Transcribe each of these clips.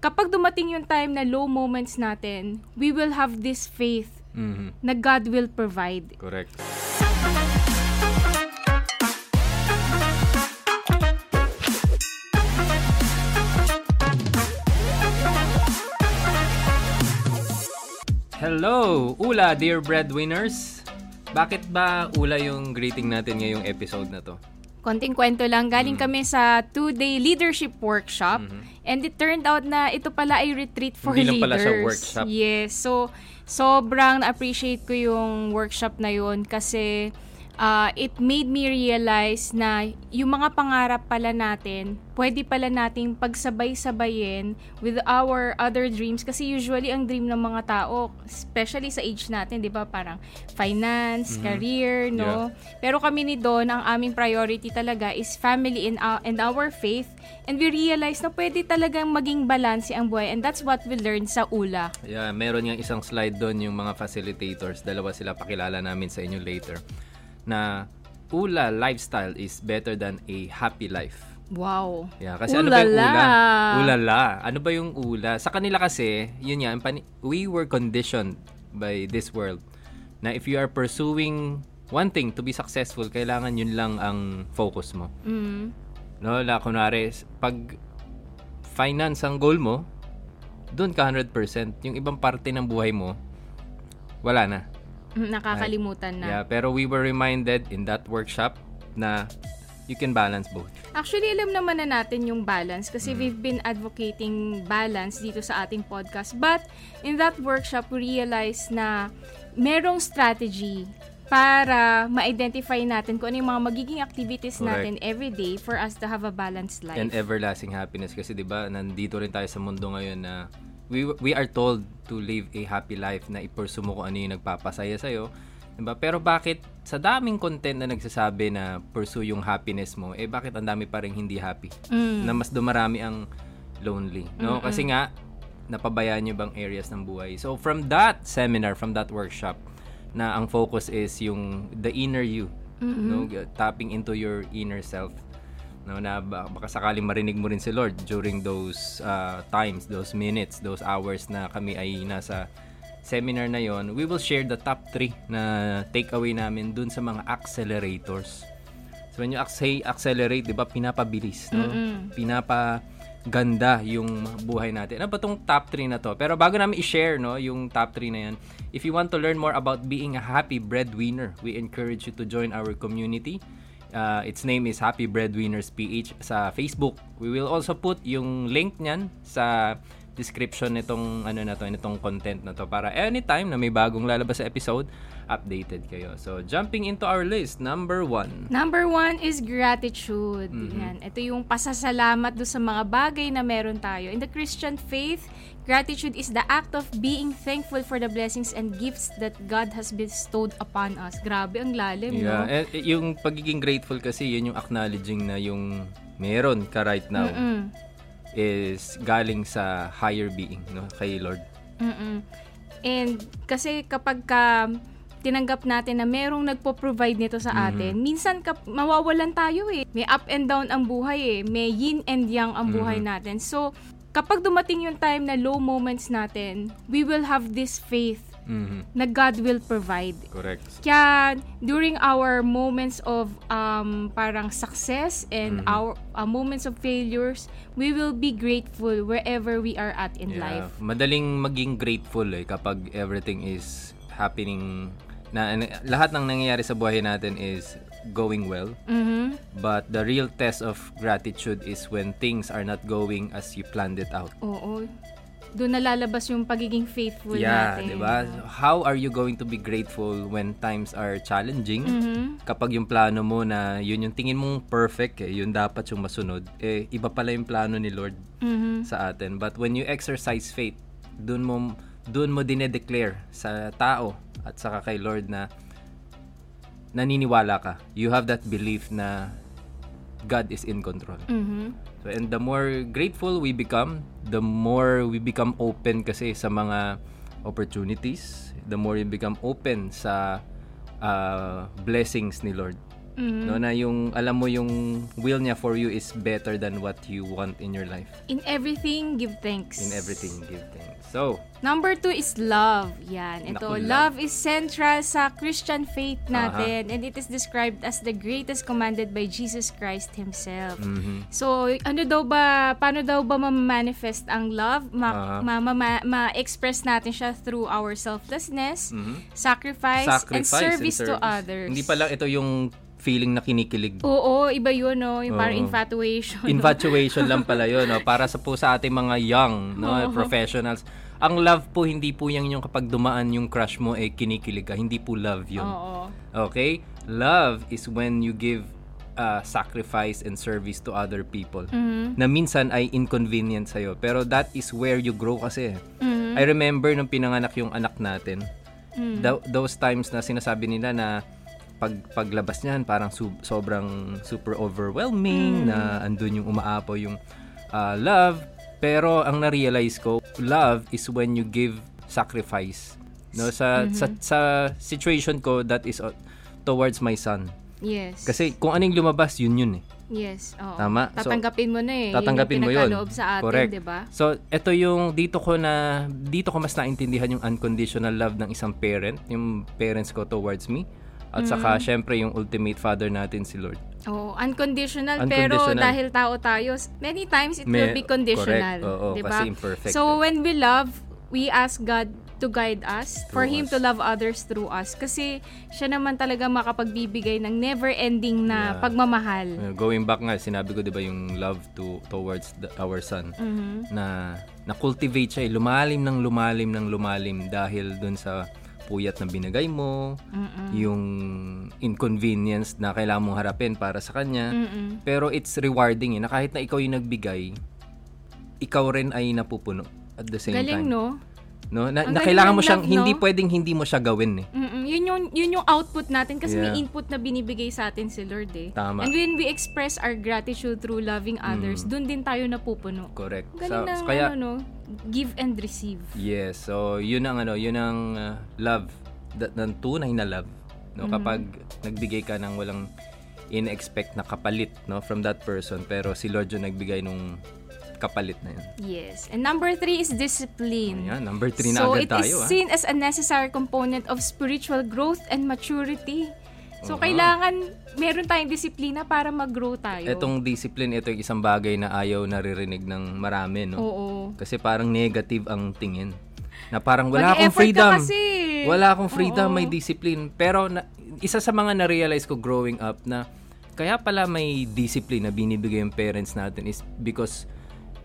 kapag dumating yung time na low moments natin, we will have this faith Mhm. na God will provide. Correct. Hello, Ula, dear breadwinners. Bakit ba Ula yung greeting natin ngayong episode na to? Konting kwento lang, galing kami sa two-day leadership workshop. And it turned out na ito pala ay retreat for Hindi lang leaders. pala siya workshop. Yes, so sobrang na-appreciate ko yung workshop na yun kasi uh, it made me realize na yung mga pangarap pala natin, pwede pala nating pagsabay-sabayin with our other dreams kasi usually ang dream ng mga tao, especially sa age natin, 'di ba, parang finance, career, no? Pero kami ni Don, ang aming priority talaga is family and, our, and our faith. And we realize na pwede talagang maging balanse ang buhay. And that's what we learned sa ULA. Yeah, meron yung isang slide doon yung mga facilitators. Dalawa sila pakilala namin sa inyo later. Na Ula lifestyle is better than a happy life. Wow. Yeah, kasi ano ba yung Ulala. ula? Ulala. Ano ba yung ula? Sa kanila kasi, yun yan, we were conditioned by this world na if you are pursuing one thing to be successful, kailangan yun lang ang focus mo. Mm. No, na kunwari, pag finance ang goal mo, doon ka 100%. Yung ibang parte ng buhay mo, wala na. Nakakalimutan na. Yeah, pero we were reminded in that workshop na you can balance both. Actually, alam naman na natin yung balance Mm. kasi we've been advocating balance dito sa ating podcast. But in that workshop, we realized na merong strategy para ma-identify natin kung ano yung mga magiging activities Correct. natin every day for us to have a balanced life. And everlasting happiness kasi 'di ba nandito rin tayo sa mundo ngayon na we we are told to live a happy life na i-pursue mo kung ano yung nagpapasaya sa iyo. Diba? Pero bakit sa daming content na nagsasabi na pursue yung happiness mo, eh bakit ang dami pa rin hindi happy? Mm. Na mas dumarami ang lonely, no? Kasi nga napabayaan yung bang areas ng buhay. So from that seminar, from that workshop, na ang focus is yung the inner you, no? Tapping into your inner self no na ba- baka sakaling marinig mo rin si Lord during those uh, times, those minutes, those hours na kami ay nasa seminar na yon, we will share the top 3 na takeaway namin dun sa mga accelerators. So when you say accelerate, 'di ba, pinapabilis, no? Pinapaganda yung buhay natin. Ano ba tong top 3 na to? Pero bago namin i-share, no, yung top 3 na yan, if you want to learn more about being a happy breadwinner, we encourage you to join our community. Uh, its name is Happy Breadwinners PH sa Facebook. We will also put yung link niyan sa description nitong ano na to, nitong content na to para anytime na may bagong lalabas sa episode, updated kayo. So, jumping into our list, number one. Number one is gratitude. Mm-hmm. Yan. Ito yung pasasalamat do sa mga bagay na meron tayo. In the Christian faith, gratitude is the act of being thankful for the blessings and gifts that God has bestowed upon us. Grabe, ang lalim, Yeah, no? eh, eh, yung pagiging grateful kasi, yun yung acknowledging na yung meron ka right now Mm-mm. Is galing sa higher being, no, kay Lord. Mm-mm. And kasi kapag ka tinanggap natin na merong nagpo-provide nito sa atin, minsan kap- mawawalan tayo eh. May up and down ang buhay eh. May yin and yang ang buhay natin. So, kapag dumating yung time na low moments natin, we will have this faith Mhm. na God will provide. Correct. Kaya during our moments of um, parang success and Mm-hmm. our uh, moments of failures, we will be grateful wherever we are at in Yeah. life. Madaling maging grateful eh kapag everything is happening na na- lahat ng nangyayari sa buhay natin is going well. Mhm. But the real test of gratitude is when things are not going as you planned it out. Oo. Doon nalalabas yung pagiging faithful yeah, natin. 'di ba? How are you going to be grateful when times are challenging? Mhm. Kapag yung plano mo na yun yung tingin mong perfect, eh, yun dapat yung masunod, eh iba pala yung plano ni Lord Mhm. sa atin. But when you exercise faith, doon mo doon mo dinedeclare sa tao at saka kay Lord na naniniwala ka. You have that belief na God is in control. Mhm. So, and the more grateful we become, the more we become open kasi sa mga opportunities, the more you become open sa uh, blessings ni Lord. Mhm. No, na yung alam mo yung will niya for you is better than what you want in your life. In everything, give thanks. In everything, give thanks. So, Number two is love. Yan. Ito, Naku, love. love. is central sa Christian faith natin and it is described as the greatest commanded by Jesus Christ Himself. mhm. So, ano daw ba, paano daw ba ma-manifest ang love? Ma- Aha. ma- ma- ma- ma-express natin siya through our selflessness, Mhm. sacrifice, and service, to others. Hindi pa lang ito yung feeling na kinikilig. Oo, iba yun, no? Yung parang Oo. infatuation. no? Infatuation lang pala yun, no? Para sa po sa ating mga young, no, Oo. professionals. Ang love po hindi po yan yung kapag dumaan yung crush mo eh kinikilig ka. Hindi po love yun. Oo. Okay? Love is when you give uh, sacrifice and service to other people. Mhm. Na minsan ay inconvenient sa'yo. Pero that is where you grow kasi. Mhm. I remember nung pinanganak yung anak natin, Mm. tho- those times na sinasabi nila na pag paglabas niyan parang su- sobrang super overwhelming na andun yung umaapaw yung uh, love pero ang na-realize ko love is when you give sacrifice no sa sa, sa situation ko that is uh, towards my son Yes. kasi kung anong lumabas yun yun eh Yes, oo. Tama. So, Tatanggapin mo na eh. tatanggapin mo yun. sa atin, Correct. di ba? So, ito yung dito ko na dito ko mas naintindihan yung unconditional love ng isang parent, yung parents ko towards me. At saka Mm. syempre yung ultimate father natin si Lord. Oh, unconditional, Unconditional. pero dahil tao tayo, many times it will May- be conditional, correct. Oo, 'di ba? kasi imperfect So when we love, we ask God to guide us, for Through him us. to love others through us kasi siya naman talaga makapagbibigay ng never-ending na Yeah. pagmamahal. Going back nga, sinabi ko 'di ba yung love to towards the, our son Mhm. na na-cultivate siya, eh, lumalim ng lumalim ng lumalim dahil dun sa puyat na binigay mo, Mm-mm. yung inconvenience na kailangan mong harapin para sa kanya. Mm-mm. Pero it's rewarding eh, na kahit na ikaw yung nagbigay, ikaw rin ay napupuno at the same Galing, time. no? No? Na, Ang na kailangan ng mo siyang, love, hindi no? pwedeng hindi mo siya gawin eh. Mm-mm. Yun yung yun yung output natin kasi may Yeah. input na binibigay sa atin si Lord eh. Tama. And when we express our gratitude through loving others, dun din tayo napupuno. Correct. Galing So, ng kaya, ano no, give and receive. yes. So, yun ang ano, yun ang uh, love. That, ng tunay na love. No? Mm-hmm. Kapag nagbigay ka ng walang in-expect na kapalit no from that person pero si Lord yung nagbigay nung kapalit na yun. Yes. And number three is discipline. Ayan, number three na so agad tayo. it is ah. seen as a necessary component of spiritual growth and maturity. So kailangan meron tayong disiplina para mag-grow tayo. Etong discipline, ito yung isang bagay na ayaw naririnig ng marami. No? Oo. Kasi parang negative ang tingin. Na parang wala akong ka freedom. kasi. Wala akong freedom, Oo. may discipline. Pero na, isa sa mga na-realize ko growing up na kaya pala may discipline na binibigay yung parents natin is because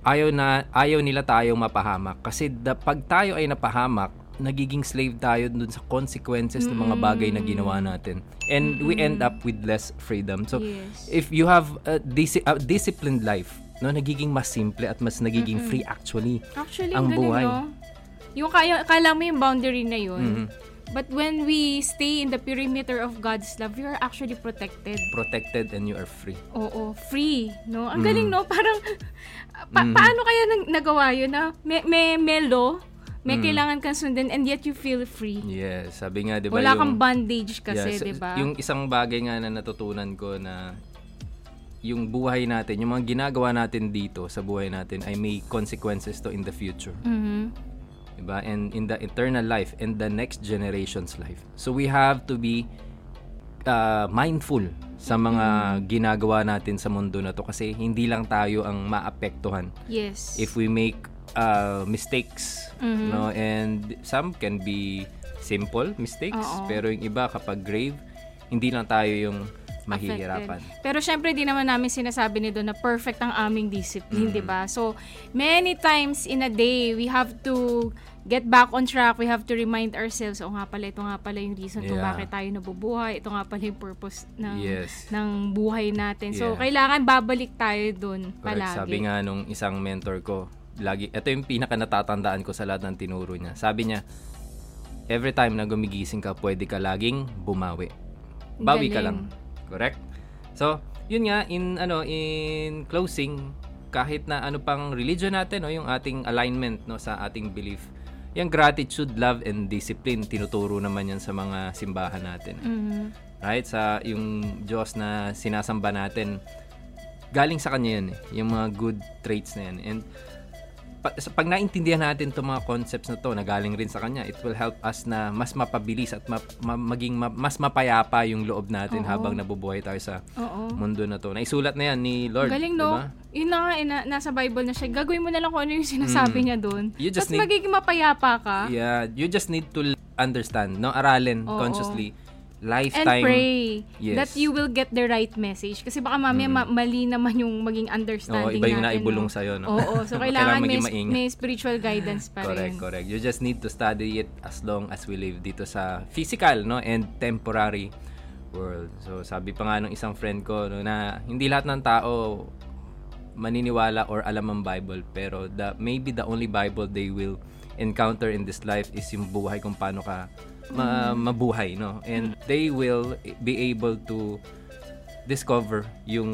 ayaw na ayaw nila tayong mapahamak kasi da, pag tayo ay napahamak nagiging slave tayo dun sa consequences ng mga bagay na ginawa natin and we end up with less freedom so Yes. if you have a, disi- a disciplined life no nagiging mas simple at mas nagiging free actually Actually, ang ganun, buhay. no? Yung kaya, kala mo yung boundary na yun. Mhm. But when we stay in the perimeter of God's love, we are actually protected. protected and you are free Oo, free, no? Ang Mm. galing, no? Parang, pa- paano kaya nag- nagawa yun, na may, may, may may kailangan kang sundin, and yet you feel free. Yes, sabi nga 'di ba Wala yung kang bondage kasi, Yes, di ba? Yung isang bagay nga na natutunan ko na yung buhay natin, yung mga ginagawa natin dito sa buhay natin ay may consequences to in the future. Mhm. Diba? And in the eternal life and the next generation's life. So we have to be uh, mindful sa mga Mm-hmm. ginagawa natin sa mundo na to kasi hindi lang tayo ang maapektuhan Yes. if we make uh, mistakes Mhm. no and some can be simple mistakes Oo. pero yung iba kapag grave hindi lang tayo yung mahihirapan affected. Pero syempre di naman namin sinasabi nito na perfect ang aming discipline, 'di ba? So many times in a day we have to get back on track. We have to remind ourselves, oh nga pala ito nga pala yung reason kung Yeah. bakit tayo nabubuhay. Ito nga pala yung purpose ng Yes. ng buhay natin. So Yeah. kailangan babalik tayo Correct. palagi. Sabi nga nung isang mentor ko, lagi, ito yung pinaka natatandaan ko sa lahat ng tinuro niya. Sabi niya, every time na gumigising ka, pwede ka laging bumawi. Bawi ka lang. Correct? So, yun nga, in, ano, in closing, kahit na ano pang religion natin, no, yung ating alignment no, sa ating belief, yung gratitude, love, and discipline, tinuturo naman yan sa mga simbahan natin. Mhm. Right? Sa yung Diyos na sinasamba natin, galing sa Kanya yun eh. Yung mga good traits na yan. And pag naintindihan natin itong mga concepts na to na galing rin sa kanya, it will help us na mas mapabilis at ma, ma, maging ma, mas mapayapa yung loob natin Oo. habang nabubuhay tayo sa Oo. mundo na to. Naisulat na yan ni Lord. Galing, no? ba? Yun na nga, eh, na, nasa Bible na siya. Gagawin mo na lang kung ano yung sinasabi Mm. niya doon. You just Tapos need- magiging mapayapa ka. Yeah, you just need to understand, no? Aralin Oo. consciously. And Lifetime. pray Yes. that you will get the right message. Kasi baka mamaya ma- mali naman yung maging Oo, understanding iba yung natin. naibulong no? sa'yo, no? Oo, so kailangan, may, maging maingat. may spiritual guidance pa Correct, rin. correct. You just need to study it as long as we live dito sa physical, no? And temporary world. So, sabi pa nga ng isang friend ko no, na hindi lahat ng tao maniniwala or alam ang Bible pero the maybe the only Bible they will encounter in this life is yung buhay kung paano ka ma- mabuhay no and they will be able to discover yung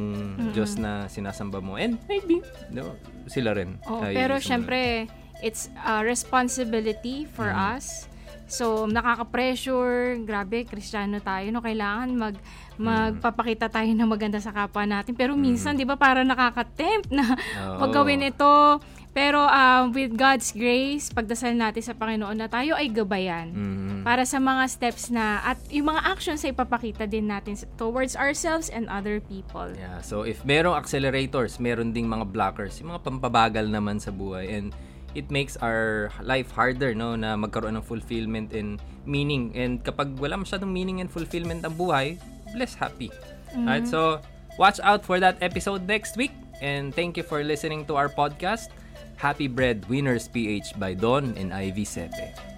Diyos na sinasamba mo and maybe no sila rin Oo, ay pero syempre, it's a responsibility for Mm-hmm. us. So, nakaka-pressure, grabe, kristyano tayo, no? Kailangan mag, Mm-hmm. magpapakita tayo na maganda sa kapwa natin. Pero minsan, di ba, para nakaka-tempt na Oo. wag gawin ito. Pero um, with God's grace, pagdasal natin sa Panginoon na tayo ay gabayan. Mhm. Para sa mga steps na, at yung mga actions ay ipapakita din natin towards ourselves and other people. Yeah, so if merong accelerators, meron ding mga blockers, yung mga pampabagal naman sa buhay and it makes our life harder no na magkaroon ng fulfillment and meaning and kapag wala masyadong meaning and fulfillment ang buhay, less happy. Right? So watch out for that episode next week and thank you for listening to our podcast. Happy Bread Winners PH by Don and Ivy Sepe.